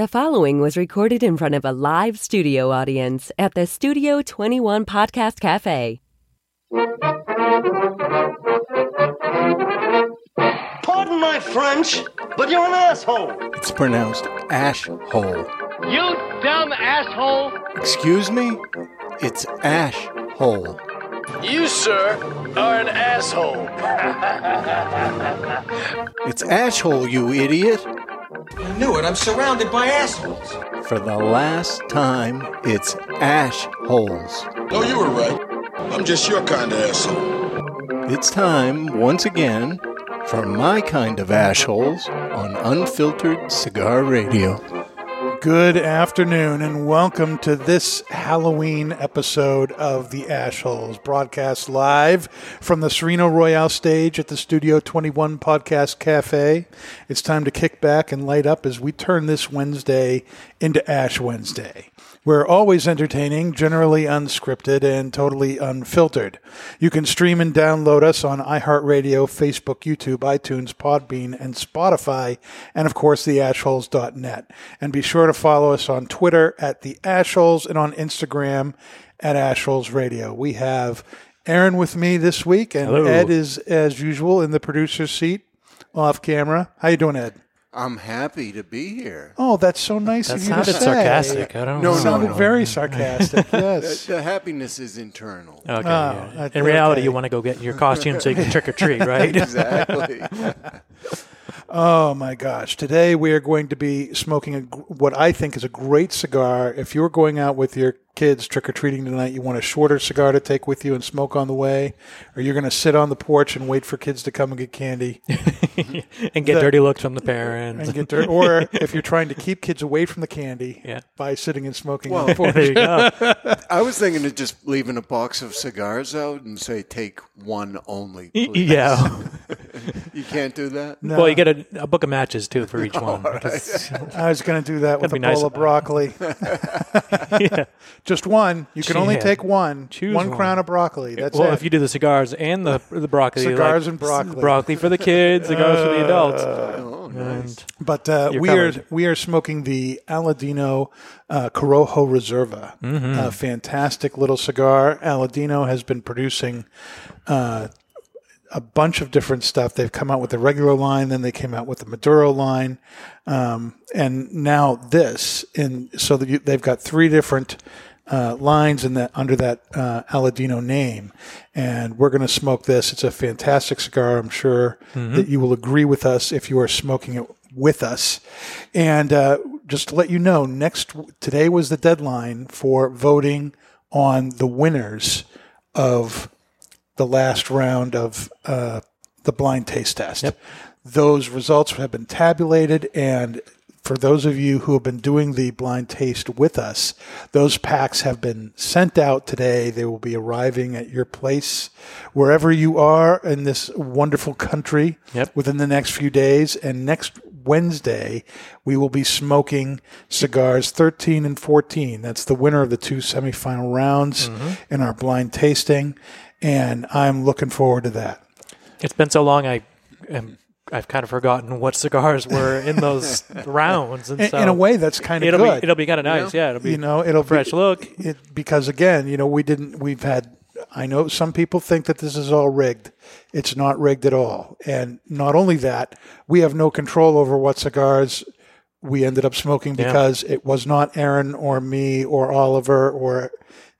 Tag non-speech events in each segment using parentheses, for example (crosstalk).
The following was recorded in front of a live studio audience at the Studio 21 Podcast Cafe. Pardon my French, but you're an asshole. It's pronounced ash hole. You dumb asshole! Excuse me? It's ash hole. You, sir, are an asshole. (laughs) It's ash hole, you idiot. I knew it. I'm surrounded by assholes. For the last time, it's ash holes. No, you were right. I'm just your kind of asshole. It's time, once again, for my kind of ash holes on Unfiltered Cigar Radio. Good afternoon, and welcome to this Halloween episode of The Ashholes, broadcast live from the Sereno Royale stage at the Studio 21 Podcast Cafe. It's time to kick back and light up as we turn this Wednesday into Ash Wednesday. We're always entertaining, generally unscripted, and totally unfiltered. You can stream and download us on iHeartRadio, Facebook, YouTube, iTunes, Podbean, and Spotify, and of course, theashholes.net. And be sure to follow us on Twitter at The Ashholes and on Instagram at Ashholes Radio. We have Aaron with me this week, and Hello. Ed is, as usual, in the producer's seat off camera. How you doing, Ed? I'm happy to be here. Oh, that's so nice That of you to say. sounded say. sarcastic. I don't No, know. It sounded no. very sarcastic. (laughs) Yes. the happiness is internal. Okay. Oh, yeah. that's In reality, okay. you want to go get your costume so you can trick or treat, right? (laughs) (laughs) exactly. Oh my gosh! Today we are going to be smoking a, what I think is a great cigar. If you're going out with your kids trick or treating tonight, you want a shorter cigar to take with you and smoke on the way, or you're going to sit on the porch and wait for kids to come and get candy (laughs) and get The- dirty looks from the parents. and get dirt. or (laughs) if you're trying to keep kids away from the candy Yeah. by sitting and smoking Well, on the porch. there you go. (laughs) I was thinking of just leaving a box of cigars out and say, take one only. Please. yeah. (laughs) You can't do that? No. Well, you get a, a book of matches too for each (laughs) one. because- (laughs) I was going to do that with a be nice bowl of broccoli. yeah. Just one. You can only take one. Choose one one. crown of broccoli. That's well, it. if you do the cigars and the the broccoli, Cigars like, and broccoli. broccoli for the kids, cigars for the adults. Oh, nice. But uh, You're we are we are smoking the Aladino uh, Corojo Reserva, Mm-hmm. a fantastic little cigar. Aladino has been producing uh, a bunch of different stuff. They've come out with the regular line, then they came out with the Maduro line, um, and now this. And so that they've got three different. Uh, lines in that under that uh, Aladino name, and we're going to smoke this. It's a fantastic cigar. I'm sure that you will agree with us if you are smoking it with us. And uh, just to let you know, next today was the deadline for voting on the winners of the last round of uh, the blind taste test. Those results have been tabulated, and for those of you who have been doing the blind taste with us, those packs have been sent out today. They will be arriving at your place wherever you are in this wonderful country Yep. within the next few days. And next Wednesday, we will be smoking cigars 13 and 14. That's the winner of the two semifinal rounds in our blind tasting. And I'm looking forward to that. it's been so long. I am. I've kind of forgotten what cigars were in (laughs) those rounds, and In, so in a way, that's kind of it'll good. be it'll be kind of nice. Yeah, it'll be you know, it'll fresh be, look. It, because again, you know, we didn't. We've had. I know some people think that this is all rigged. It's not rigged at all. And not only that, we have no control over what cigars we ended up smoking Yeah. because it was not Aaron or me or Oliver or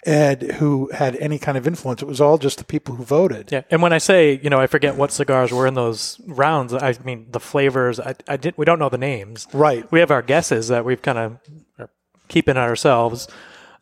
Ed who had any kind of influence. It was all just the people who voted. Yeah, and when I say you know I forget what cigars were in those rounds, I mean the flavors. I, I did. We don't know the names. Right. We have our guesses that we've kind of are keeping ourselves.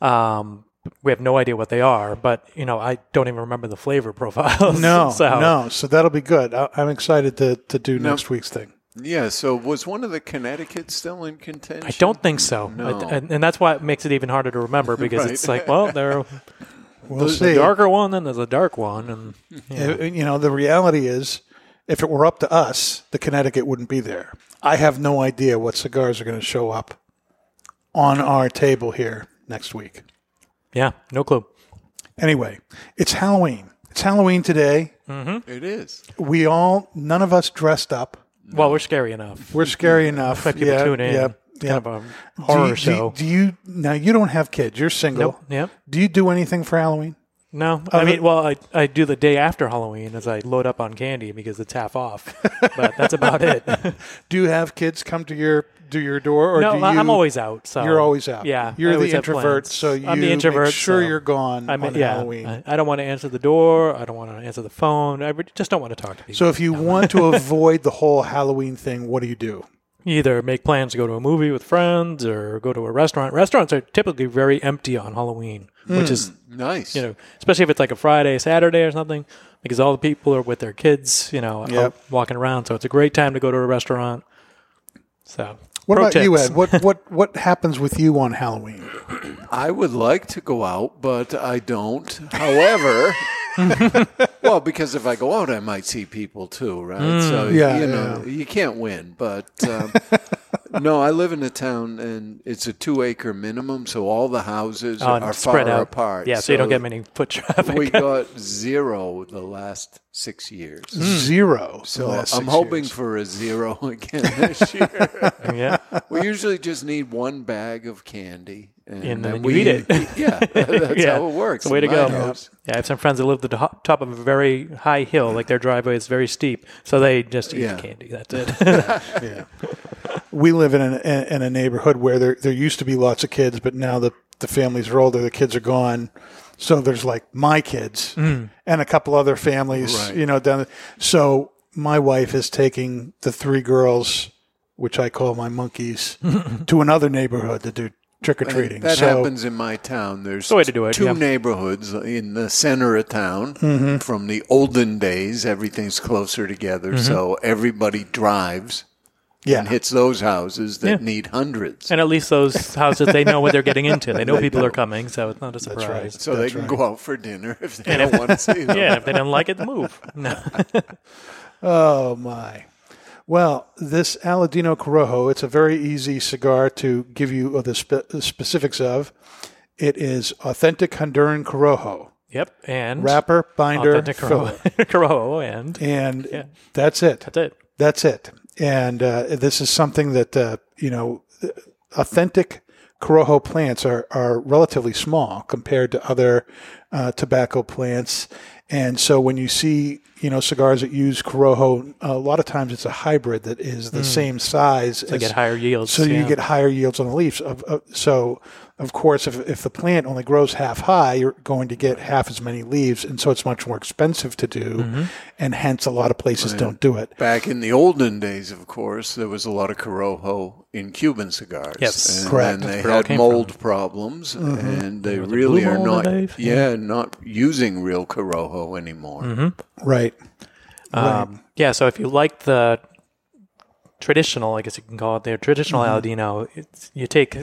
Um, we have no idea what they are, but you know I don't even remember the flavor (laughs) profiles. No, (laughs) so, no. So that'll be good. I, I'm excited to, to do No. next week's thing. Yeah, so was one of the Connecticut still in contention? I don't think so, No. I- and, and that's why it makes it even harder to remember (laughs) because Right. it's like, well, there, (laughs) We'll there's see. a darker one, then there's a dark one, and Uh, You know, the reality is, if it were up to us, the Connecticut wouldn't be there. I have no idea what cigars are going to show up on our table here next week. yeah, no clue. Anyway, it's Halloween. It's Halloween today. It is. We all, none of us dressed up. Well, we're scary enough. We're scary mm-hmm. enough. Let people yeah, tune in. yeah. kind of a horror do you, show. Do you, do you now? You don't have kids. You're single. Nope. Yep. Do you do anything for Halloween? No, I mean, well, I, I do the day after Halloween as I load up on candy because it's half off, (laughs) but that's about it. (laughs) Do you have kids come to your do your door, or no, do you, I'm always out. So You're always out. Yeah, you're the introvert, so you I'm the introvert. sure so you're gone I'm, on yeah, Halloween. I, I don't want to answer the door. I don't want to answer the phone. I just don't want to talk to people. so if you want to (laughs) avoid the whole Halloween thing, what do you do? either make plans to go to a movie with friends or go to a restaurant. Restaurants are typically very empty on Halloween, which is Nice. you know, especially if it's like a Friday, Saturday or something, because all the people are with their kids, you know, Yep. walking around. So it's a great time to go to a restaurant. So What pro about you. Ed? What what what happens with you on Halloween? I would like to go out, but I don't. However, (laughs) well, because if I go out, I might see people too, right? so Yeah, you know, you can't win. But um, (laughs) no, I live in a town, and it's a two-acre minimum, so all the houses Oh, and are spread far out. apart. Yeah, so, you don't get many foot traffic. We (laughs) got zero the last six years. Hmm. Zero. the So I'm hoping years. for a zero (laughs) again (laughs) this year. yeah. we usually just need one bag of candy, and, And then we eat it. Yeah, that's yeah. how it works. It's the way to in go. house. Yeah, I have some friends that live at the top top of a very high hill, like their driveway is very steep, so they just eat Yeah. candy. That's it. We live in a, in a neighborhood where there there used to be lots of kids, but now the the families are older, the kids are gone. So there's like my kids and a couple other families, Right. you know, down. So my wife is taking the three girls, which I call my monkeys, (laughs) to another neighborhood to do trick or treating. That so, happens in my town. There's the way to do it, two yeah. neighborhoods in the center of town. Mm-hmm. From the olden days, everything's closer together, so everybody drives Mm-hmm. Yeah. and hits those houses that Yeah. need hundreds. and at least those houses, they know what they're getting into. They know people are coming, so it's not a surprise. right. so they can right. go out for dinner if they don't want to (laughs) see them. Yeah, if they don't like it, move. (laughs) No. Oh my. Well, this Aladino Corojo, it's a very easy cigar to give you uh, the, spe- the specifics of. It is authentic Honduran Corojo. Yep, and Wrapper, binder, authentic filler. (laughs) Corojo, and And that's it. that's it. That's it. And uh, this is something that, uh, you know, authentic Corojo plants are, are relatively small compared to other uh, tobacco plants. And so when you see, you know, cigars that use Corojo, a lot of times it's a hybrid that is the same size. To get higher yields. So you get higher yields on the leaves. So, of course, if, if the plant only grows half high, you're going to get half as many leaves. And so it's much more expensive to do. Mm-hmm. And hence, a lot of places don't do it. Back in the olden days, of course, there was a lot of Corojo in Cuban cigars. Yes. and Correct. then they That's where it all had came mold problems, and they the really blue are not. Dave? Yeah, not using real Corojo anymore. Mm-hmm. Right. Um, yeah, so if you like the traditional, I guess you can call it the traditional Mm-hmm. Aladino, it's, you take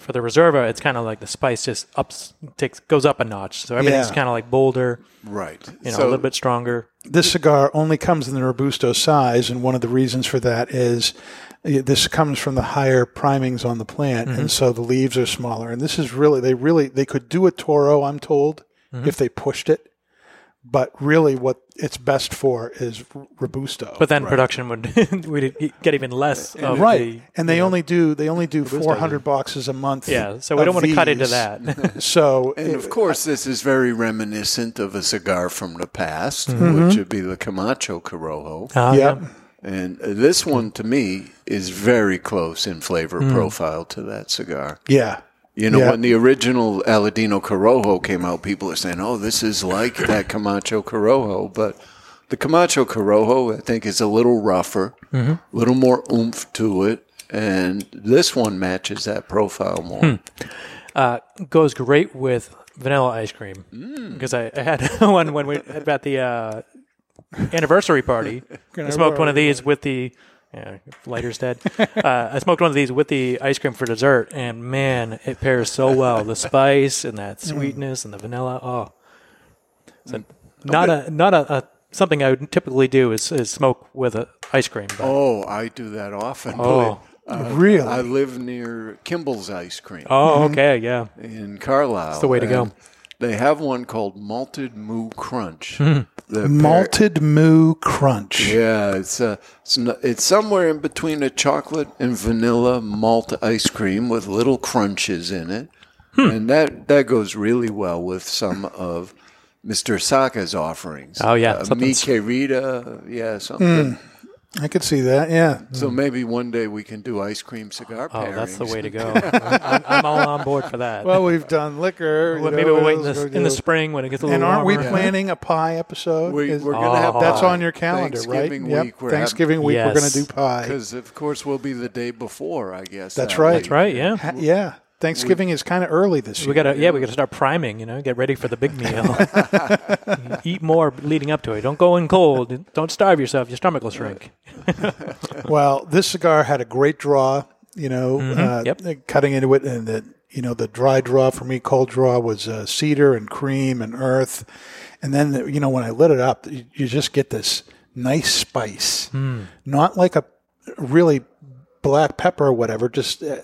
for the Reserva, it's kind of like the spice just ups takes goes up a notch. So everything's Yeah. kind of like bolder, Right. you know, so a little bit stronger. This cigar only comes in the Robusto size, and one of the reasons for that is uh, this comes from the higher primings on the plant, Mm-hmm. and so the leaves are smaller. And this is really, they really, they could do a Toro, I'm told, Mm-hmm. if they pushed it. But really, what it's best for is Robusto. But then production would (laughs) would get even less of right, the and they only do they only do 400 boxes a month. yeah. So we don't want to cut into that. (laughs) So And of course, this is very reminiscent of a cigar from the past, Mm-hmm. which would be the Camacho Corojo. Uh, yeah, And uh, this one, to me, is very close in flavor Mm. profile to that cigar. yeah, You know, Yeah. when the original Aladino Corojo came out, people are saying, "Oh, this is like (coughs) that Camacho Corojo," but the Camacho Corojo, I think, is a little rougher, a Mm-hmm. little more oomph to it, and this one matches that profile more. Hmm. uh, goes great with vanilla ice cream Mm. because I, I had (laughs) one when we had at the uh, anniversary party. (laughs) I smoked one of these with the yeah, lighter's dead. uh, I smoked one of these with the ice cream for dessert, and man, it pairs so well. The spice and that sweetness and the vanilla. Oh, so not a not a, a something I would typically do is, is smoke with a ice cream. But, Oh, I do that often. Oh. Uh, Really? I live near Kimball's Ice Cream oh, okay, yeah. in Carlisle. That's the way to go. And They have one called Malted Moo Crunch. Hmm. The Malted Moo Crunch. Yeah, it's uh, it's, n- it's somewhere in between a chocolate and vanilla malt ice cream with little crunches in it, Hmm. and that that goes really well with some of Mr. Saka's offerings. Oh, yeah, uh, something mi querida, yeah, something. I could see that. Yeah. So maybe one day we can do ice cream cigar. Oh, that's the way to go. (laughs) I'm, I'm all on board for that. Well, we've done liquor. you Well, know, maybe we'll what wait in the, in the spring when it gets a little warmer. And aren't we warmer. planning a pie episode? We, we're going to have Oh. that's pie. on your calendar, right? Thanksgiving Yep. week. We're Thanksgiving week, we're going to do pie. because of course we'll be the day before. I guess That's that right. week. That's right. Yeah. Ha- yeah. Thanksgiving is kind of early this year. We gotta, yeah, we gotta start priming. You know, get ready for the big meal. (laughs) Eat more leading up to it. Don't go in cold. Don't starve yourself. Your stomach will shrink. (laughs) Well, this cigar had a great draw. You know, uh, Yep. cutting into it, and the you know the dry draw for me, cold draw was uh, cedar and cream and earth, and then the, you know when I lit it up, you, you just get this nice spice, not like a really black pepper or whatever, just uh,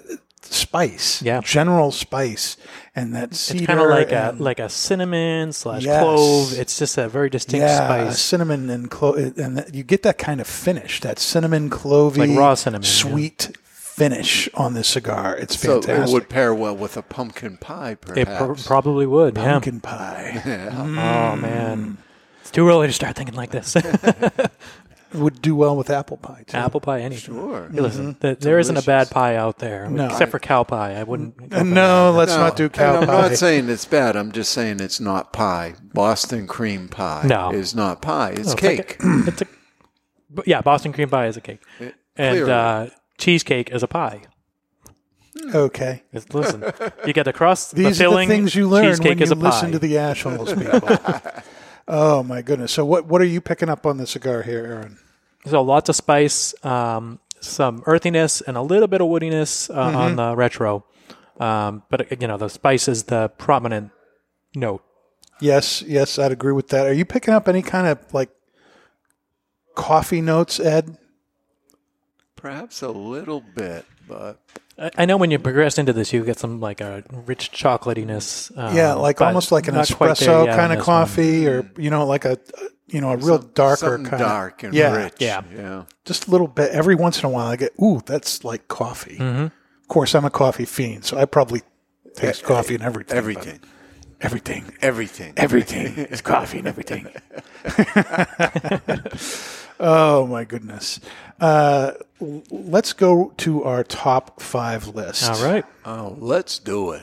spice, Yeah. general spice, and that cedar, It's kind of like a like a cinnamon slash Yes. clove. It's just a very distinct yeah, spice. cinnamon and clove, and you get that kind of finish, that cinnamon clovey, Like raw cinnamon, yeah. sweet finish on this cigar. It's So fantastic. it would pair well with a pumpkin pie, It perhaps. pr- probably would. Pumpkin pie (laughs) Yeah. Oh man, mm. it's too early to start thinking like this. (laughs) would do well with apple pie too. Apple pie, anything. Sure. Hey, listen, th- there isn't a bad pie out there, No. except for cow pie. I wouldn't. Uh, no, let's No, not do cow and I'm pie. not saying it's bad. I'm just saying it's not pie. Boston cream pie No. is not pie. It's that. It's cake. like a- (clears throat) it's a, but yeah, Boston cream pie is a cake, and uh, cheesecake is a pie. okay, It's, listen, you get the crust, the these are the filling. things you learn cheesecake when you is a listen pie. to the Ashholes people. (laughs) oh my goodness! So what what are you picking up on the cigar here, Aaron? So lots of spice, um, some earthiness, and a little bit of woodiness uh, Mm-hmm. on the retro. Um, but uh, you know, the spice is the prominent note. Yes, yes, I'd agree with that. Are you picking up any kind of like coffee notes, Ed? Perhaps a little bit, but I, I know when you progress into this, you get some like a rich chocolatiness. Um, yeah, like almost like an not there espresso kind of this one. coffee, or you know, like a you know a real darker something kind dark and yeah, rich. Yeah. yeah. just a little bit. Every once in a while, I get ooh, that's like coffee. Mm-hmm. Of course, I'm a coffee fiend, so I probably taste coffee and everything. Everything. everything, Everything. (laughs) everything is coffee and everything. (laughs) oh my goodness! Uh, let's go to our top five list. All right. Oh, let's do it.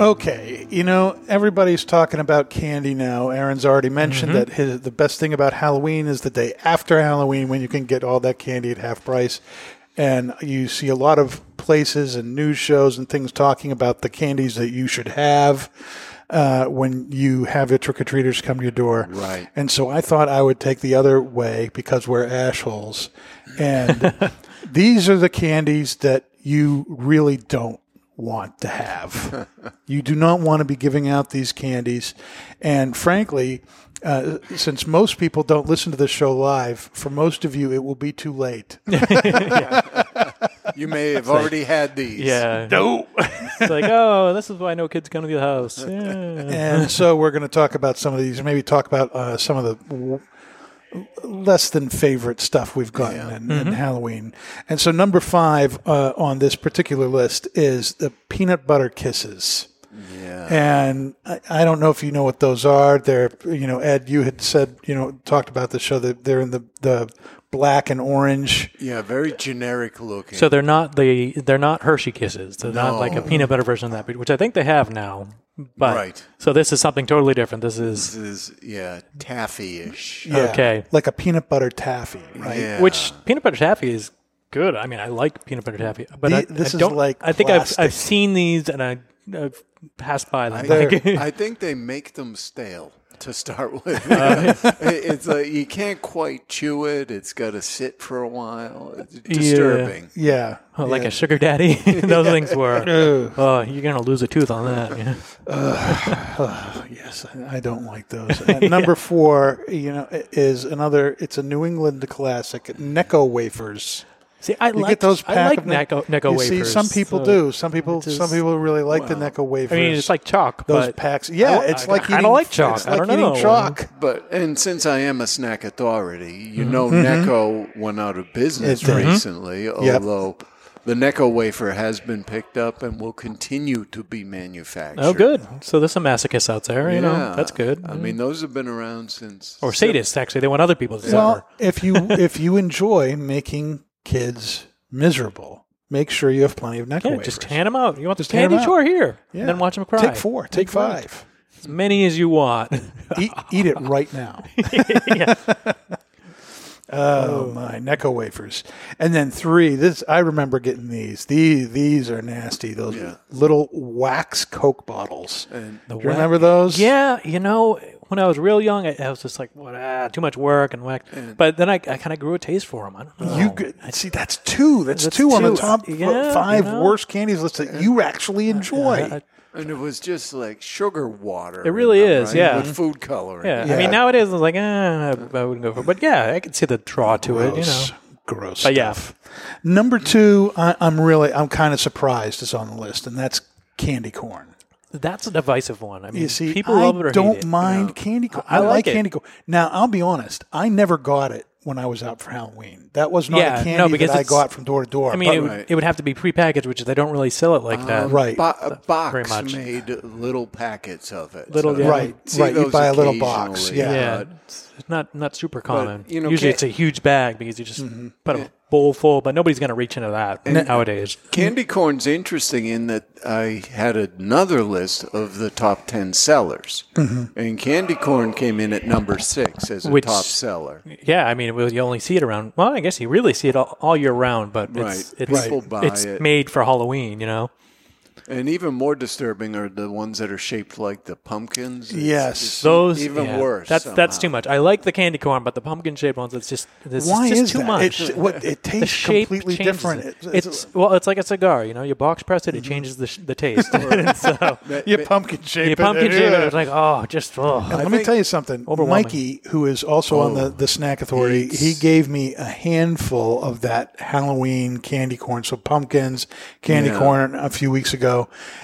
Okay, you know everybody's talking about candy now. Aaron's already mentioned Mm-hmm. that his, the best thing about Halloween is the day after Halloween when you can get all that candy at half price, and you see a lot of places and news shows and things talking about the candies that you should have uh, when you have your trick or treaters come to your door. Right. And so I thought I would take the other way because we're ashholes, and (laughs) these are the candies that you really don't want to have. you do not want to be giving out these candies. And frankly, uh, since most people don't listen to the show live, for most of you, it will be too late. (laughs) You may have already had these. Yeah. No. it's like, oh, this is why no kids come to the house. (laughs) Yeah. and so we're going to talk about some of these, maybe talk about uh, some of the w- less than favorite stuff we've gotten in, in Halloween. And so number five uh, on this particular list is the peanut butter kisses. Yeah. And I, I don't know if you know what those are. They're, you know, Ed, you had said, you know, talked about the show that they're in the, the black and orange. Yeah, very generic looking. So they're not the they're not Hershey Kisses. They're not like a peanut butter version of that, which I think they have now. But Right. so this is something totally different. This is this is yeah, taffy-ish. Yeah, Okay. Like a peanut butter taffy, right? Yeah. which peanut butter taffy is good. I mean, I like peanut butter taffy, but The- I, this I is don't, like I think I've. I've seen these and I, I've passed by them. I, (laughs) Like, I think they make them stale. To start with. (laughs) It- it's like you can't quite chew it. It's got to sit for a while. It's disturbing. Yeah. Oh, like yeah. a sugar daddy. (laughs) (laughs) Those things were. Oh, you're gonna lose a tooth on that. Yeah. Yes, I I don't like those. Uh, number four, you know, is another. It's a New England classic, Necco wafers. See, I You like get those I like of Ne- Necco, Necco you wafers. See, some people so- do. Some people, it some people really like the Necco wafers. I mean, it's like chalk. those packs. Yeah, I- it's I like kinda eating. like chalk. It's I like don't eating know. chalk. But and since I am a snack authority, you know Necco went out of business Mm-hmm. It did. recently, although the Necco wafer has been picked up and will continue to be manufactured. Oh, good. So there's some masochists out there. You know, Yeah. that's good. I mean, those have been around since or sadists actually. They want other people to Well, suffer. if you if you enjoy making kids miserable, make sure you have plenty of Necco Yeah, wafers. just hand them out. You want Just the hand candy 'em out. chore here, Yeah. and then watch them cry. Take four. Take Right. five. as many as you want. (laughs) eat, eat it right now. (laughs) yeah. (laughs) Oh, oh my Necco wafers, and then three. This I remember getting these. These these are nasty. Those Yeah. little wax Coke bottles. And Do you remember those? Yeah, you know, when I was real young, I, I was just like, "What? Ah, too much work and whack." But then I, I kind of grew a taste for them. I don't know. You could, see that's two. That's, That's two on the two. top f- Yeah, five you know. worst candies list that you actually enjoy. I- and it was just like sugar water. It really in is, right? yeah. with food coloring. yeah. Yeah. I mean, nowadays I was like, eh, I, I wouldn't go for. it. But yeah, I could see the draw to it. You know, Gross. Gross But yeah. stuff. Number two, I, I'm really, I'm kind of surprised is on the list, and that's candy corn. That's a divisive one. I mean, You see, people I love it or hate it. don't hate it. mind candy corn. I I, like like candy corn. Now, I'll be honest. I never got it when I was out for Halloween. That was not Yeah, a no, candy because that I it's- got from door to door. I mean, but- it, would, Right. it would have to be prepackaged, which they don't really sell it like that. right. Bo- a box Very much. made little packets of it. Little- So yeah. Right, right, you buy a little box, yeah. Yeah, it's not not super common. you know, Usually, ca- it's a huge bag because you just Mm-hmm. put a bowl full, but nobody's going to reach into that nowadays. Candy corn's interesting in that I had another list of the top 10 sellers. Mm-hmm. And candy corn came in at number six as a Which- top seller. Yeah, I mean, well, you only see it around. Well, I guess you really see it all, all year round, but it's Right. it's, People buy it's it. made for Halloween. You know, And even more disturbing are the ones that are shaped like the pumpkins. It's Yes. just those even yeah, worse. That's that's too much. I like the candy corn, but the pumpkin shaped ones, it's just it's Why just is too that? much. It, what, it (laughs) tastes completely changes different. It. It's, It's, well, it's like a cigar. You know, you box press it, it Mm-hmm. changes the sh- the taste. (laughs) (laughs) And so you pumpkin shape. you it, pumpkin shape it. It's like oh, just oh. And let me tell you something. Mikey, who is also on the, the snack authority, Hates- he gave me a handful of that Halloween candy corn. So pumpkins, candy Yeah. corn a few weeks ago.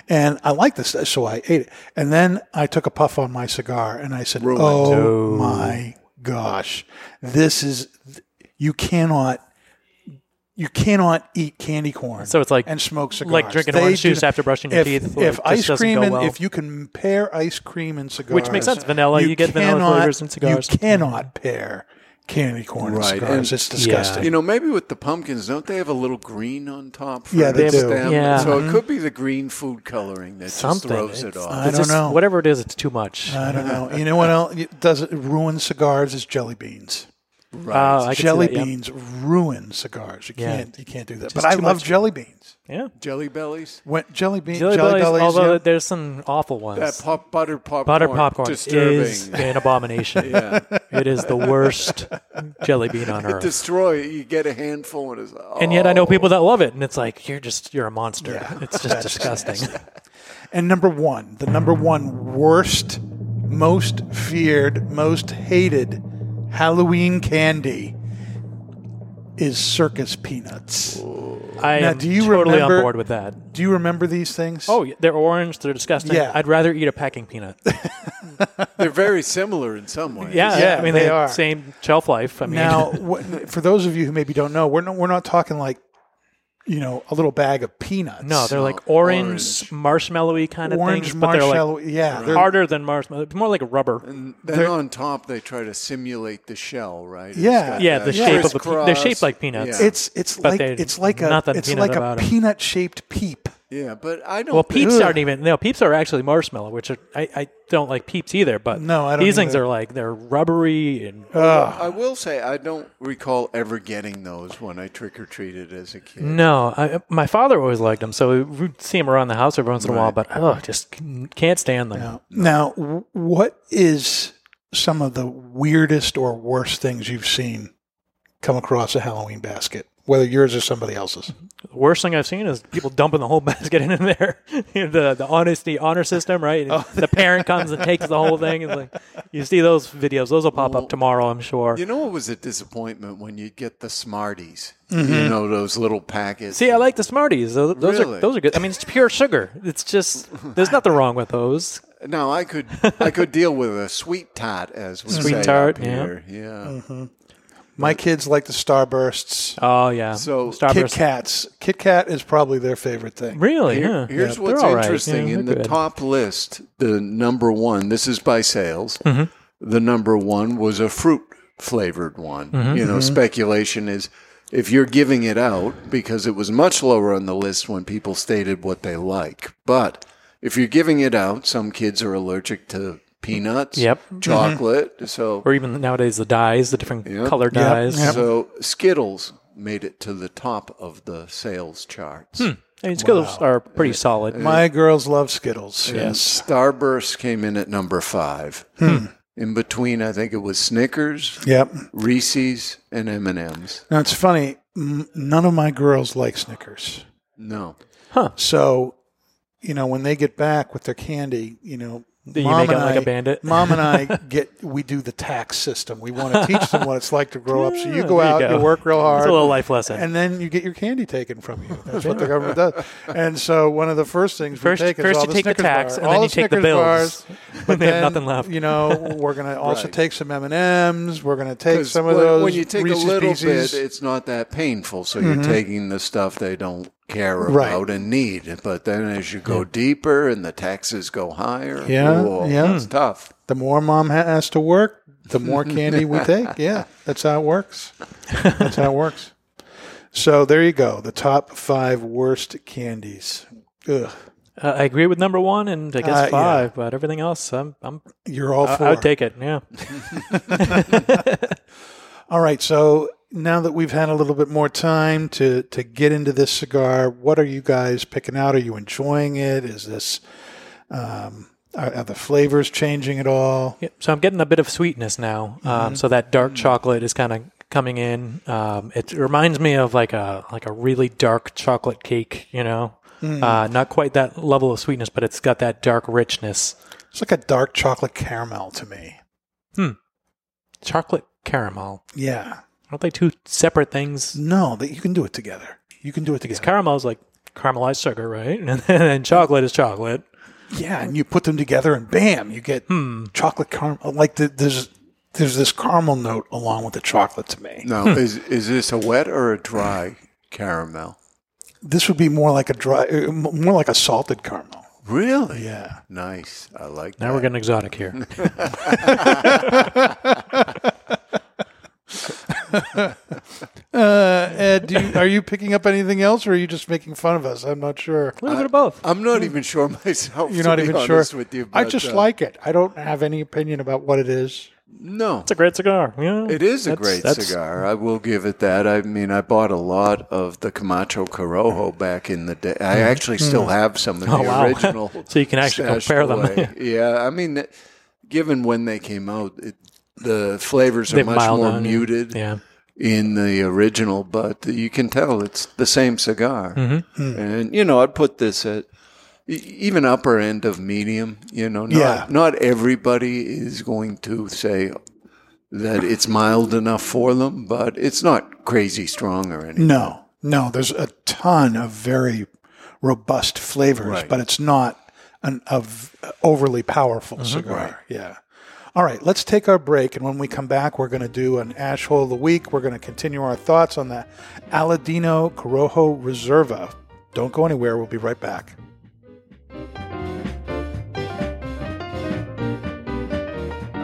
And I like this, so I ate it. And then I took a puff on my cigar and I said, Ruined. Oh my gosh. This is, you cannot. You cannot eat candy corn. So it's like- and smoke cigars. like drinking They orange juice not- after brushing your if, teeth, like, If ice cream and well. if you can pair ice cream and cigars, Which makes sense. Vanilla, you get vanilla flavors in cigars. You cannot pair candy corn Right, and cigars. and- it's disgusting. You know, maybe with the pumpkins, don't they have a little green on top? For Yeah, they the do. stem? Yeah. So it mm-hmm. could be the green food coloring that Something just throws it It's- off. I it's don't just- know. Whatever it is, it's too much. I don't know. You know what else it does it ruin cigars is jelly beans. Uh, I can see jelly that, yeah. beans ruin cigars. You Yeah. can't you can't do that. Just But I love much. jelly beans. Yeah. Jelly bellies? When jelly beans, Jelly, jelly, bellies, bellies, although yeah. there's some awful ones. That pop, butter popcorn. Butter popcorn Disturbing. is an abomination. (laughs) yeah. It is the worst jelly bean on (laughs) earth. Destroy it. You get a handful and it's oh. and yet I know people that love it, and it's like you're just you're a monster. (laughs) It's just disgusting. And number one, the number one worst, most feared, most hated Halloween candy is circus peanuts. I Now, am do you totally remember- on board with that. Do you remember these things? Oh, yeah, they're orange. They're disgusting. Yeah. I'd rather eat a packing peanut. (laughs) They're very similar in some ways. Yeah, Yeah, I mean they they are. are same shelf life. I mean, Now, (laughs) for those of you who maybe don't know, we're not, we're not talking like, you know, a little bag of peanuts. no, they're like No, orange, marshmallowy kind of orange things, but they're marshmallow. like yeah, they're, harder than marshmallow. More like a rubber. And then on top, they try to simulate the shell, right? It's Yeah. got Yeah, that the shape of a pe- they're shaped like peanuts. Yeah. it's it's But like they- it's like a nothing it's peanut like a about 'em. peanut shaped peep. Yeah, but I don't. Well, peeps Ugh. aren't even. No, peeps are actually marshmallow, which are, I, I don't like peeps either. But No, I don't These things either. are like they're rubbery and I will say I don't recall ever getting those when I trick or treated as a kid. no. I, my father always liked them, so we'd see them around the house every once in a while. But oh, just can't stand them. Now, now, what is some of the weirdest or worst things you've seen come across a Halloween basket, whether yours or somebody else's? The worst thing I've seen is people dumping the whole (laughs) basket in there. (laughs) the the honesty honor system, right? Oh. The parent comes and takes the whole thing. It's like you see those videos; those will pop up tomorrow, I'm sure. You know what was a disappointment when you get the Smarties? Mm-hmm. You know those little packets. See, I like the Smarties. Those, those Really? are those are good. I mean, it's pure sugar. It's just there's (laughs) nothing wrong with those. No, I could I could deal with a sweet tart as we Sweet say tart, up yeah. here. Yeah. My kids like the Starbursts. Oh yeah. So, Kit Starburst. Kats. Kit Kat is probably their favorite thing. Really? Here- yeah. here's Yeah, what's they're all right. interesting Yeah, in they're the good. top list. The number one. This is by sales. Mm-hmm. The number one was a fruit flavored one. Mm-hmm. You know, speculation is if you're giving it out because it was much lower on the list when people stated what they like. But if you're giving it out, some kids are allergic to peanuts, Yep. chocolate. So Or even nowadays the dyes, the different Yep. color dyes. yep. So Skittles made it to the top of the sales charts. Hmm. I mean, Skittles are pretty solid. My girls love Skittles. Yes. Starburst came in at number five. Hmm. In between, I think it was Snickers, Yep. Reese's, and M and M's. Now it's funny. m- None of my girls like Snickers. No, Huh. So, you know, when they get back with their candy, you know, Do you Mom make it and like I- a bandit? Mom and I (laughs) get we do the tax system. We want to teach them what it's like to grow up. So you go there you out, you, work real hard, It's a little life lesson. and then you get your candy taken from you. That's (laughs) what the government does. And so one of the first things First- we take is first all you the take the tax, bar- and then you the take the bills. bars, (laughs) but They have nothing left. You know, we're going to also Right. take some M and M's. We're going to take some of when, those. when you take Reese's a little Pieces. bit, it's not that painful. So you're mm-hmm. taking the stuff they don't care Right. about and need. But then as you go deeper and the taxes go higher, Yeah, whoa, yeah. it's tough. the more mom has to work, the more (laughs) candy we take. Yeah, that's how it works. That's how it works. So there you go. The top five worst candies. Ugh, Uh, I agree with number one and I guess Uh, yeah. five, but everything else, I'm, I'm you're all I, for. I would take it. Yeah. (laughs) (laughs) all right. So now that we've had a little bit more time to to get into this cigar, what are you guys picking out? Are you enjoying it? Is this um, are, are the flavors changing at all? Yeah, so I'm getting a bit of sweetness now. Mm-hmm. Um, so that dark chocolate is kind of coming in. Um, it reminds me of like a like a really dark chocolate cake. You know, Mm. uh, not quite that level of sweetness, but it's got that dark richness. It's like a dark chocolate caramel to me. Hmm. Chocolate caramel. Yeah. Aren't they two separate things? No, that you can do it together. You can do it together. Caramel is like caramelized sugar, right? (laughs) And then chocolate is chocolate. Yeah, and you put them together, and bam, you get Hmm. chocolate caramel. Like the, there's there's this caramel note along with the chocolate to me. Now, is is this a wet or a dry caramel? This would be more like a dry, uh, m- more like a salted caramel. Really? Yeah. Nice. I like Now that. we're getting exotic here. (laughs) (laughs) (laughs) Uh, Ed, do you, are you picking up anything else, or are you just making fun of us? I'm not sure. A little bit of both. I'm not even sure myself. You're to not be even sure. With you, I just uh, like it. I don't have any opinion about what it is. No, It's a great cigar. Yeah, It is a That's- great that's- cigar. I will give it that. I mean, I bought a lot of the Camacho Corojo back in the day. I actually still have some of the Oh, wow. original. (laughs) So you can actually stashed compare them. yeah, I mean, given when they came out, it, the flavors are They've much more down, yeah. muted Yeah. in the original, but you can tell it's the same cigar. Mm-hmm. And you know, I'd put this at even upper end of medium. You know, not, Yeah. not everybody is going to say that it's mild enough for them, but it's not crazy strong or anything. No, no. There's a ton of very robust flavors, Right. but it's not an of overly powerful Mm-hmm. cigar. Yeah. All right, let's take our break, and when we come back, we're going to do an ash hole of the week. We're going to continue our thoughts on the Aladino Corojo Reserva. Don't go anywhere. We'll be right back.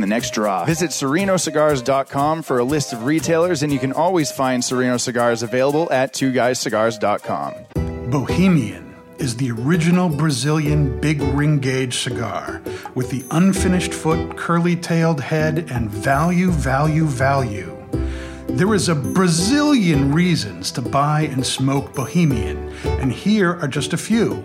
the next draw. Visit serenocigars.com for a list of retailers, and you can always find Sereno cigars available at twoguyscigars.com. Bohemian is the original Brazilian big ring gauge cigar with the unfinished foot, curly tailed head, and value, value, value. There is a Brazilian reasons to buy and smoke Bohemian, and here are just a few.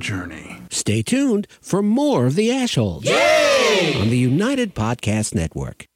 Take the journey. Stay tuned for more of the Ashholes on the United Podcast Network.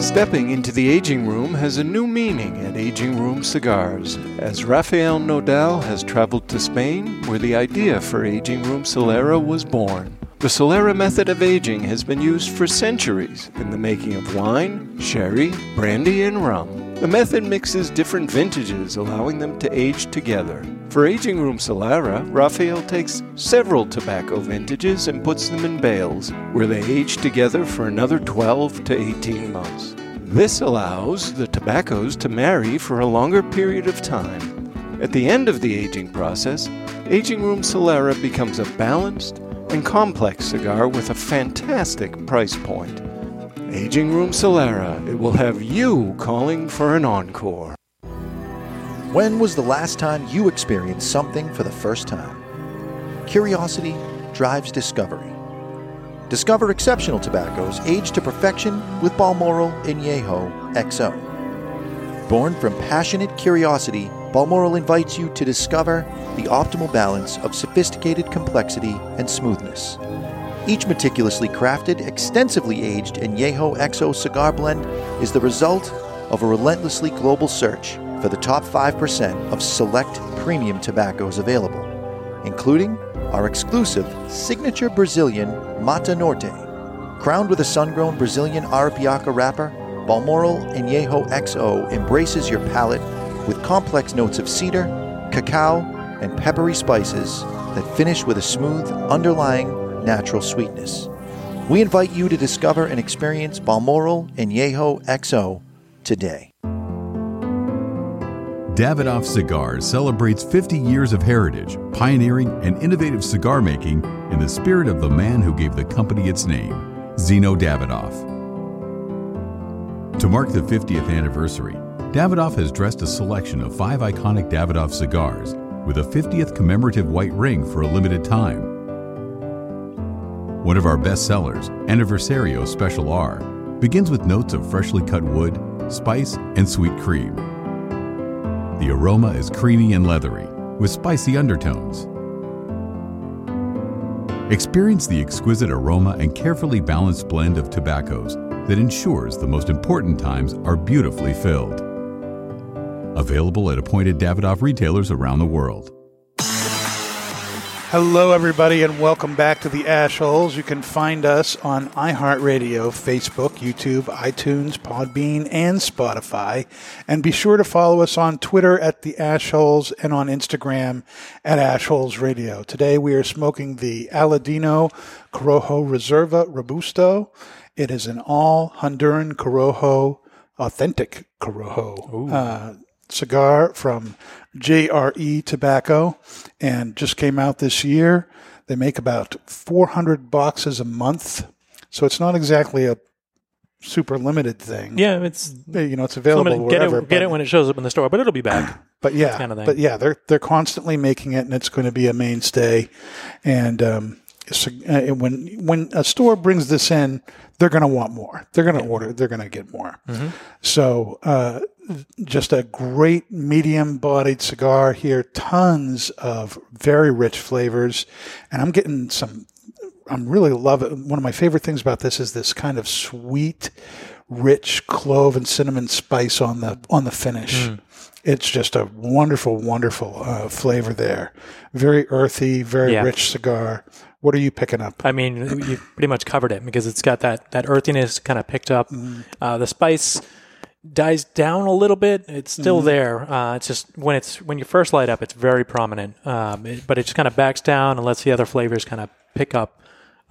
Stepping into the aging room has a new meaning at Aging Room Cigars, as Rafael Nodal has traveled to Spain, where the idea for Aging Room Solera was born. The Solera method of aging has been used for centuries in the making of wine, sherry, brandy, and rum. The method mixes different vintages, allowing them to age together. For Aging Room Solera, Rafael takes several tobacco vintages and puts them in bales, where they age together for another 12 to 18 months. This allows the tobaccos to marry for a longer period of time. At the end of the aging process, Aging Room Solera becomes a balanced and complex cigar with a fantastic price point. Aging Room Solera, it will have you calling for an encore. When was the last time you experienced something for the first time? Curiosity drives discovery. Discover exceptional tobaccos aged to perfection with Balmoral Añejo XO. Born from passionate curiosity, Balmoral invites you to discover the optimal balance of sophisticated complexity and smoothness. Each meticulously crafted, extensively aged Añejo XO cigar blend is the result of a relentlessly global search for the top 5% of select premium tobaccos available, including our exclusive signature Brazilian Mata Norte. Crowned with a sun grown Brazilian Arapiraca wrapper, Balmoral Añejo XO embraces your palate with complex notes of cedar, cacao, and peppery spices that finish with a smooth, underlying natural sweetness. We invite you to discover and experience Balmoral Añejo XO today. Davidoff Cigars celebrates 50 years of heritage, pioneering, and innovative cigar making in the spirit of the man who gave the company its name, Zino Davidoff. To mark the 50th anniversary, Davidoff has dressed a selection of five iconic Davidoff cigars with a 50th commemorative white ring for a limited time. One of our best sellers, Aniversario Special R, begins with notes of freshly cut wood, spice, and sweet cream. The aroma is creamy and leathery, with spicy undertones. Experience the exquisite aroma and carefully balanced blend of tobaccos that ensures the most important times are beautifully filled. Available at appointed Davidoff retailers around the world. Hello, everybody, and welcome back to the Ash Holes. You can find us on iHeartRadio, Facebook, YouTube, iTunes, Podbean, and Spotify. And be sure to follow us on Twitter at the Ash Holes and on Instagram at Ash Holes Radio. Today we are smoking the Aladino Corojo Reserva Robusto. It is an all Honduran Corojo, authentic Corojo uh, cigar from JRE Tobacco and just came out this year. They make about 400 boxes a month. So it's not exactly a super limited thing. Yeah, it's you know it's available limited. Get wherever. it, get it when it shows up in the store, but it'll be back. (clears throat) But yeah, kind of thing. but yeah, they're they're constantly making it, and it's going to be a mainstay. And um, cig- uh, when when a store brings this in, they're going to want more. They're going to order. They're going to get more. Mhm. So, uh, just a great medium-bodied cigar here. Tons of very rich flavors, and I'm getting some. I'm really loving. One of my favorite things about this is this kind of sweet, rich clove and cinnamon spice on the on the finish. Mm. It's just a wonderful, wonderful uh, flavor there. Very earthy, very Yeah. rich cigar. What are you picking up? I mean, you pretty much covered it because it's got that, that earthiness kind of picked up. Uh, the spice dies down a little bit. It's still Mhm. there. Uh, it's just when it's when you first light up, it's very prominent. Um, it- but it just kind of backs down and lets the other flavors kind of pick up.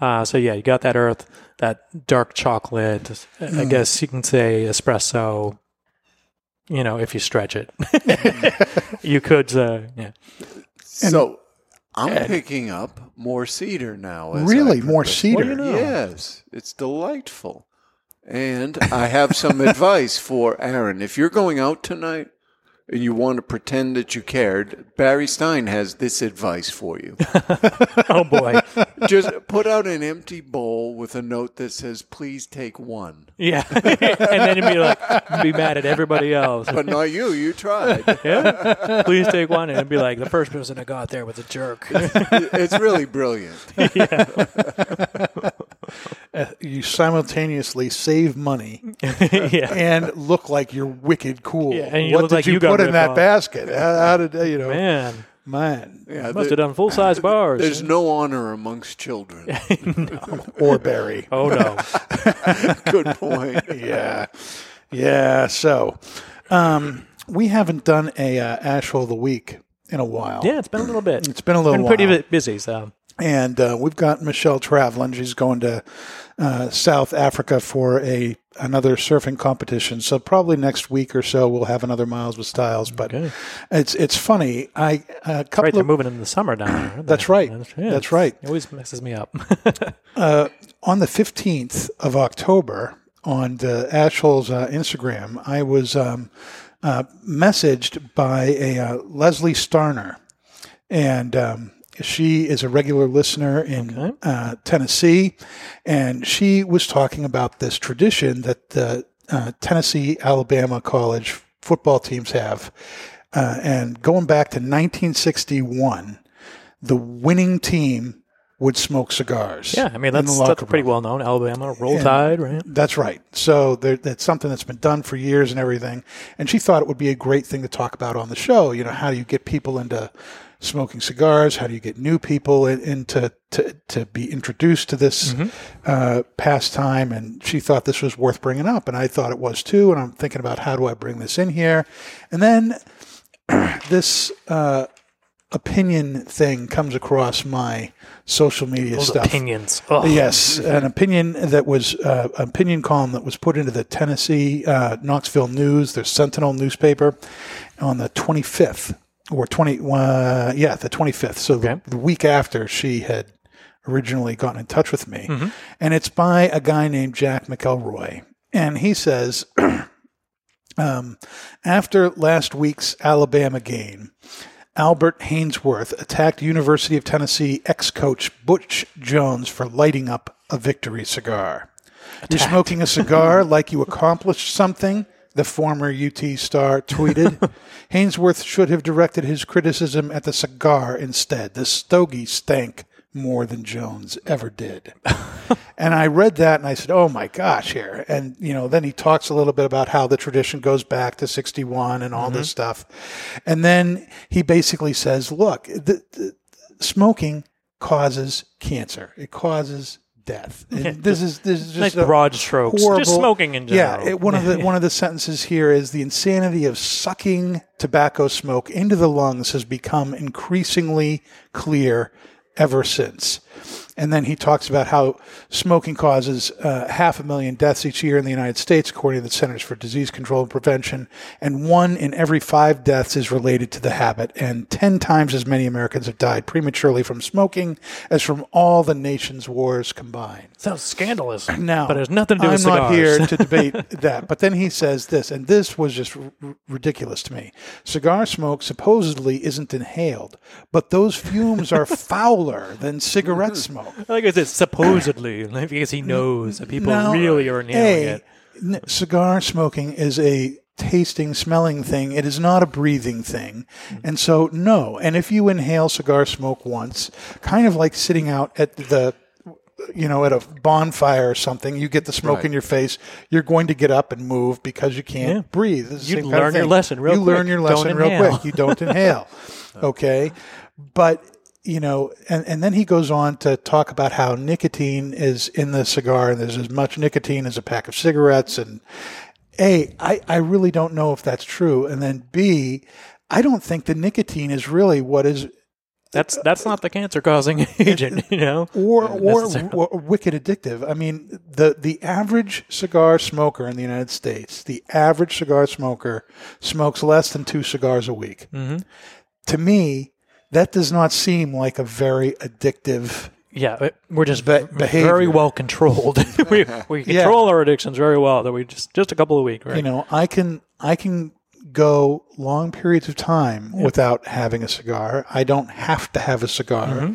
Uh, so yeah, you got that earth, that dark chocolate. I Mm. guess you can say espresso. You know, if you stretch it, (laughs) you could. Uh, yeah. So I'm Ed. picking up more cedar now. as Really? More cedar? What do you know? Yes, it's delightful. And I have some (laughs) advice for Aaron. If you're going out tonight and you want to pretend that you cared, Barry Stein has this advice for you. (laughs) oh boy! Just put out an empty bowl with a note that says, "Please take one." Yeah, (laughs) and then you'd be like, be mad at everybody else. But not you. You tried. yeah, please take one, and it'd be like the first person that got there was a jerk. it's really brilliant. Uh, you simultaneously save money (laughs) Yeah. and look like you're wicked cool. Yeah, and you what look did like you, you put in that off. basket? How, how did you know? Man, man, Yeah, must have done full size (laughs) bars. There's no honor amongst children. (laughs) or Barry. Oh no. Good point. yeah, yeah. So, um, we haven't done a uh, Ashhole of the week in a while. Yeah, it's been a little bit. It's been a little been pretty while. bit busy. So and uh, we've got Michelle traveling. She's going to uh, South Africa for a another surfing competition. So probably next week or so we'll have another Miles with Styles. But Okay. it's it's funny. I a couple right, they're of moving in the summer down there. That's right. yeah, That's right. It always messes me up. (laughs) uh, on the 15th of October on the Ashhole's uh, Instagram, I was um, uh, messaged by a uh, Leslie Starner, and um, she is a regular listener in uh, Tennessee, and she was talking about this tradition that the uh, Tennessee Alabama College football teams have, uh, and going back to 1961, the winning team would smoke cigars. yeah, I mean that's that's pretty well known. Alabama Roll And Tide, right? That's right. So there, that's something that's been done for years and everything. And she thought it would be a great thing to talk about on the show. You know, how do you get people into smoking cigars? How do you get new people in, into to, to be introduced to this Mm-hmm. uh, pastime? And she thought this was worth bringing up, and I thought it was too. And I'm thinking about how do I bring this in here? And then (clears throat) this. Uh, opinion thing comes across my social media Those stuff. opinions. Ugh. Yes, an opinion that was uh, an opinion column that was put into the Tennessee uh, Knoxville News, their Sentinel newspaper, on the 25th or 20. Uh, yeah, the 25th. So the, the week after she had originally gotten in touch with me, Mhm. and it's by a guy named Jack McElroy, and he says. (clears throat) Um, after last week's Alabama game, Albert Haynesworth attacked University of Tennessee ex-coach Butch Jones for lighting up a victory cigar. You're smoking a cigar like you accomplished something, the former UT star tweeted. (laughs) Haynesworth should have directed his criticism at the cigar instead. The stogie stank more than Jones ever did. (laughs) and I read that and I said, "Oh my gosh!" Here, and you know, then he talks a little bit about how the tradition goes back to '61 and all this mm-hmm. stuff, and then he basically says, "Look, the, the, smoking causes cancer. It causes." Death. (laughs) And this is this is just Nice broad strokes. Just smoking in general. Yeah, it, one of the one of the (laughs) sentences here is the insanity of sucking tobacco smoke into the lungs has become increasingly clear ever since. And then he talks about how smoking causes uh, half a million deaths each year in the United States, according to the Centers for Disease Control and Prevention. And one in every five deaths is related to the habit. And 10 times as many Americans have died prematurely from smoking as from all the nation's wars combined. Sounds scandalous. (clears throat) Now, but it has nothing to do I'm with not here to (laughs) debate that. But then he says this, and this was just r- ridiculous to me. Cigar smoke supposedly isn't inhaled, but those fumes are (laughs) fouler than cigarette cigarette smoke. Like I said, supposedly, because he knows that people Now, really are nailing A, it. cigar smoking is a tasting, smelling thing. It is not a breathing thing. And so, no. And if you inhale cigar smoke once, kind of like sitting out at the you know, at a bonfire or something, you get the smoke Right. in your face. You're going to get up and move because you can't Yeah. breathe. You same kind of learn your lesson real You learn quick. your Don't lesson real inhale. quick. You don't (laughs) inhale. Okay, but you know, and, and then he goes on to talk about how nicotine is in the cigar, and there's as much nicotine as a pack of cigarettes. And a, I, I really don't know if that's true. And then B, I don't think the nicotine is really what is That's that's not the cancer causing (laughs) agent, you know. or or, or wicked addictive. I mean, the the average cigar smoker in the United States, the average cigar smoker smokes less than two cigars a week. Mm-hmm. To me, that does not seem like a very addictive. Yeah, we're just Be- very well controlled. (laughs) we we Yeah. control our addictions very well. That we just just a couple of weeks, right? You know, I can I can go long periods of time without having a cigar. I don't have to have a cigar. Mm-hmm.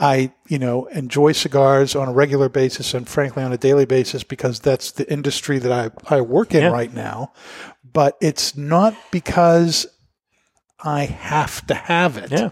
I, you know, enjoy cigars on a regular basis and frankly on a daily basis because that's the industry that I, I work in Yeah. right now. But it's not because I have to have it. Yeah.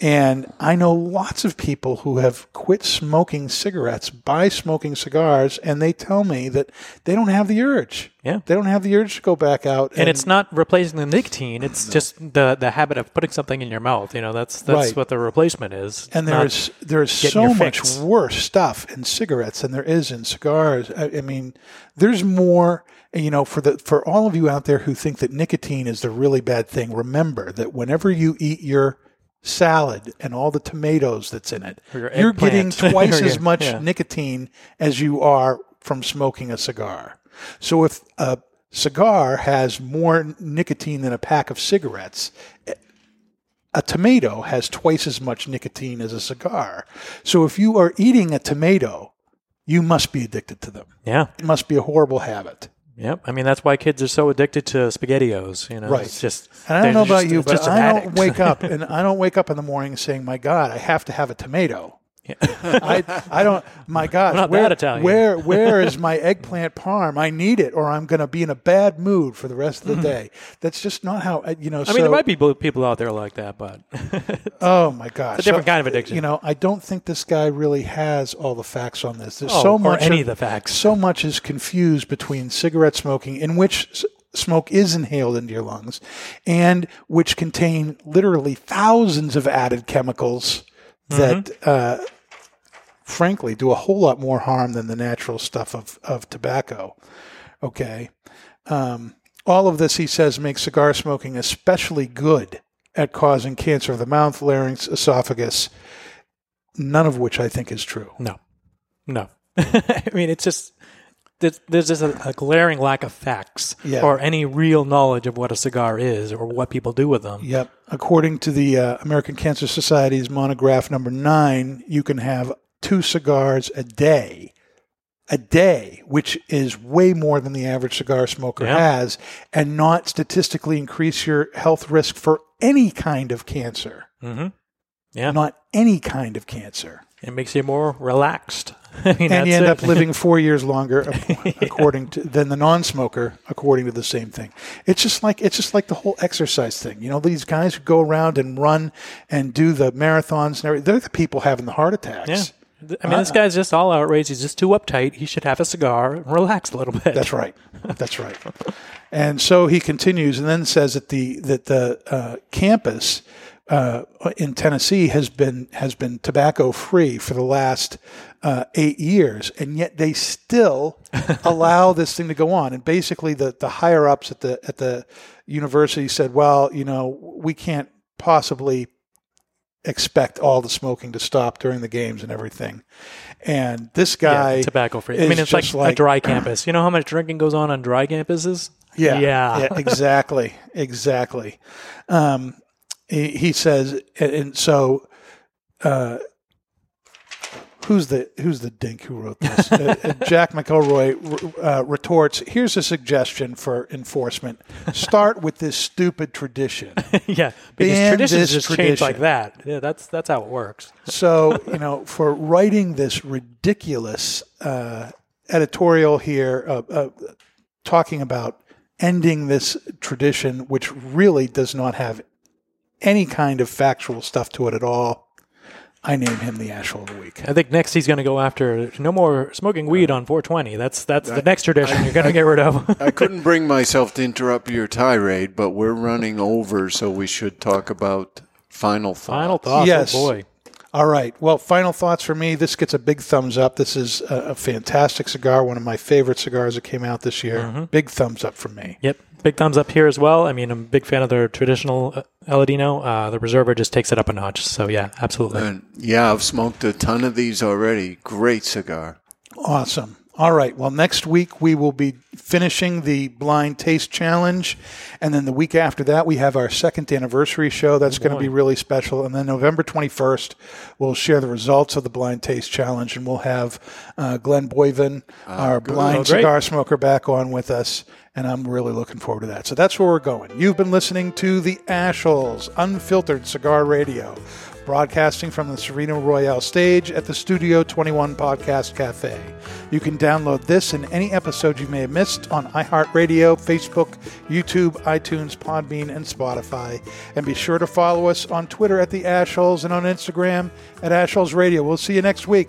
And I know lots of people who have quit smoking cigarettes by smoking cigars, and they tell me that they don't have the urge. Yeah. They don't have the urge to go back out. and it's not replacing the nicotine; it's just the the habit of putting something in your mouth. You know, that's that's Right. what the replacement is. and there's there's so much worse stuff in cigarettes than there is in cigars. I, I mean, there's more. You know, for the for all of you out there who think that nicotine is the really bad thing, remember that whenever you eat your salad and all the tomatoes that's in it, you're getting (laughs) twice Or as much yeah. nicotine as you are from smoking a cigar. So if a cigar has more nicotine than a pack of cigarettes, a tomato has twice as much nicotine as a cigar. So if you are eating a tomato, you must be addicted to them. Yeah. It must be a horrible habit. Yep. I mean, that's why kids are so addicted to SpaghettiOs. You know, Right. It's just. And I don't know about just- you, but I don't addict. wake up (laughs) and I don't wake up in the morning saying, "My God, I have to have a tomato." (laughs) I, I don't. My gosh, where, where where is my (laughs) eggplant parm? I need it, or I'm going to be in a bad mood for the rest of the day. That's just not how uh, you know. Mm-hmm. I mean, there might be people out there like that, but (laughs) Oh my gosh, It's a different kind of addiction. You know, I don't think this guy really has all the facts on this. There's Oh, so or much any of the facts. So much is confused between cigarette smoking, in which smoke is inhaled into your lungs, and which contain literally thousands of added chemicals that. Mm-hmm. Uh, frankly, do a whole lot more harm than the natural stuff of, of tobacco. Okay. Um, all of this, he says, makes cigar smoking especially good at causing cancer of the mouth, larynx, esophagus, none of which I think is true. no, no. (laughs) I mean, it's just there's, there's just a, a glaring lack of facts Yeah. or any real knowledge of what a cigar is or what people do with them. Yep. According to the uh, American Cancer Society's monograph number nine, you can have two cigars a day. A day, which is way more than the average cigar smoker Yeah. has, and not statistically increase your health risk for any kind of cancer. Mm-hmm. Yeah, Not any kind of cancer. it makes you more relaxed. (laughs) I mean, and you end it. up living (laughs) four years longer, (laughs) ac- according to than the non-smoker, according to the same thing. It's just like it's just like the whole exercise thing. You know, these guys who go around and run and do the marathons and everything. They're the people having the heart attacks. Yeah. I mean, this guy's just all outraged. He's just too uptight. He should have a cigar and relax a little bit. That's right. That's right. And so he continues, and then says that the that the uh, campus uh, in Tennessee has been has been tobacco free for the last uh, eight years, and yet they still (laughs) allow this thing to go on. And basically, the the higher ups at the at the university said, "Well, you know, we can't possibly." Expect all the smoking to stop during the games and everything and this guy yeah, tobacco free. I mean, it's like, just a dry (clears throat) campus. You know how much drinking goes on on dry campuses? Yeah, yeah, (laughs) exactly, exactly. Um, he, he says, and, and so uh, who's the who's the dink who wrote this? uh, uh, Jack McElroy uh, retorts, "Here's a suggestion for enforcement: start with this stupid tradition. (laughs) yeah, because Ban traditions just change like that. Yeah, that's that's how it works. So you know, for writing this ridiculous uh, editorial here, uh, uh, talking about ending this tradition, which really does not have any kind of factual stuff to it at all." I name him the asshole of the week. I think next he's going to go after no more smoking weed on 420. That's that's the next tradition you're going to get rid of. (laughs) I couldn't bring (laughs) myself to interrupt your tirade, but we're running over, so we should talk about final thoughts. Final thoughts. Yes. Oh boy. All right. Well, final thoughts for me. This gets a big thumbs up. This is a, a fantastic cigar. One of my favorite cigars that came out this year. Mm-hmm. Big thumbs up from me. Yep. Big thumbs up here as well. I mean, I'm a big fan of the traditional uh, Aladino. Uh, the Reserva just takes it up a notch. So yeah, absolutely. And yeah, I've smoked a ton of these already. Great cigar. Awesome. All right. Well, next week we will be finishing the blind taste challenge. And then the week after that, we have our second anniversary show. That's going to be really special. And then November 21st, we'll share the results of the blind taste challenge. And we'll have uh, Glenn Boyven, our blind Oh, cigar smoker, back on with us. And I'm really looking forward to that. So that's where we're going. You've been listening to the Ashholes Unfiltered Cigar Radio broadcasting from the Serino Royale stage at the Studio 21 Podcast Cafe. You can download this and any episode you may have missed on iHeartRadio, Facebook, YouTube, iTunes, Podbean, and Spotify. And be sure to follow us on Twitter at the Ashholes and on Instagram at Ashholes Radio. We'll see you next week.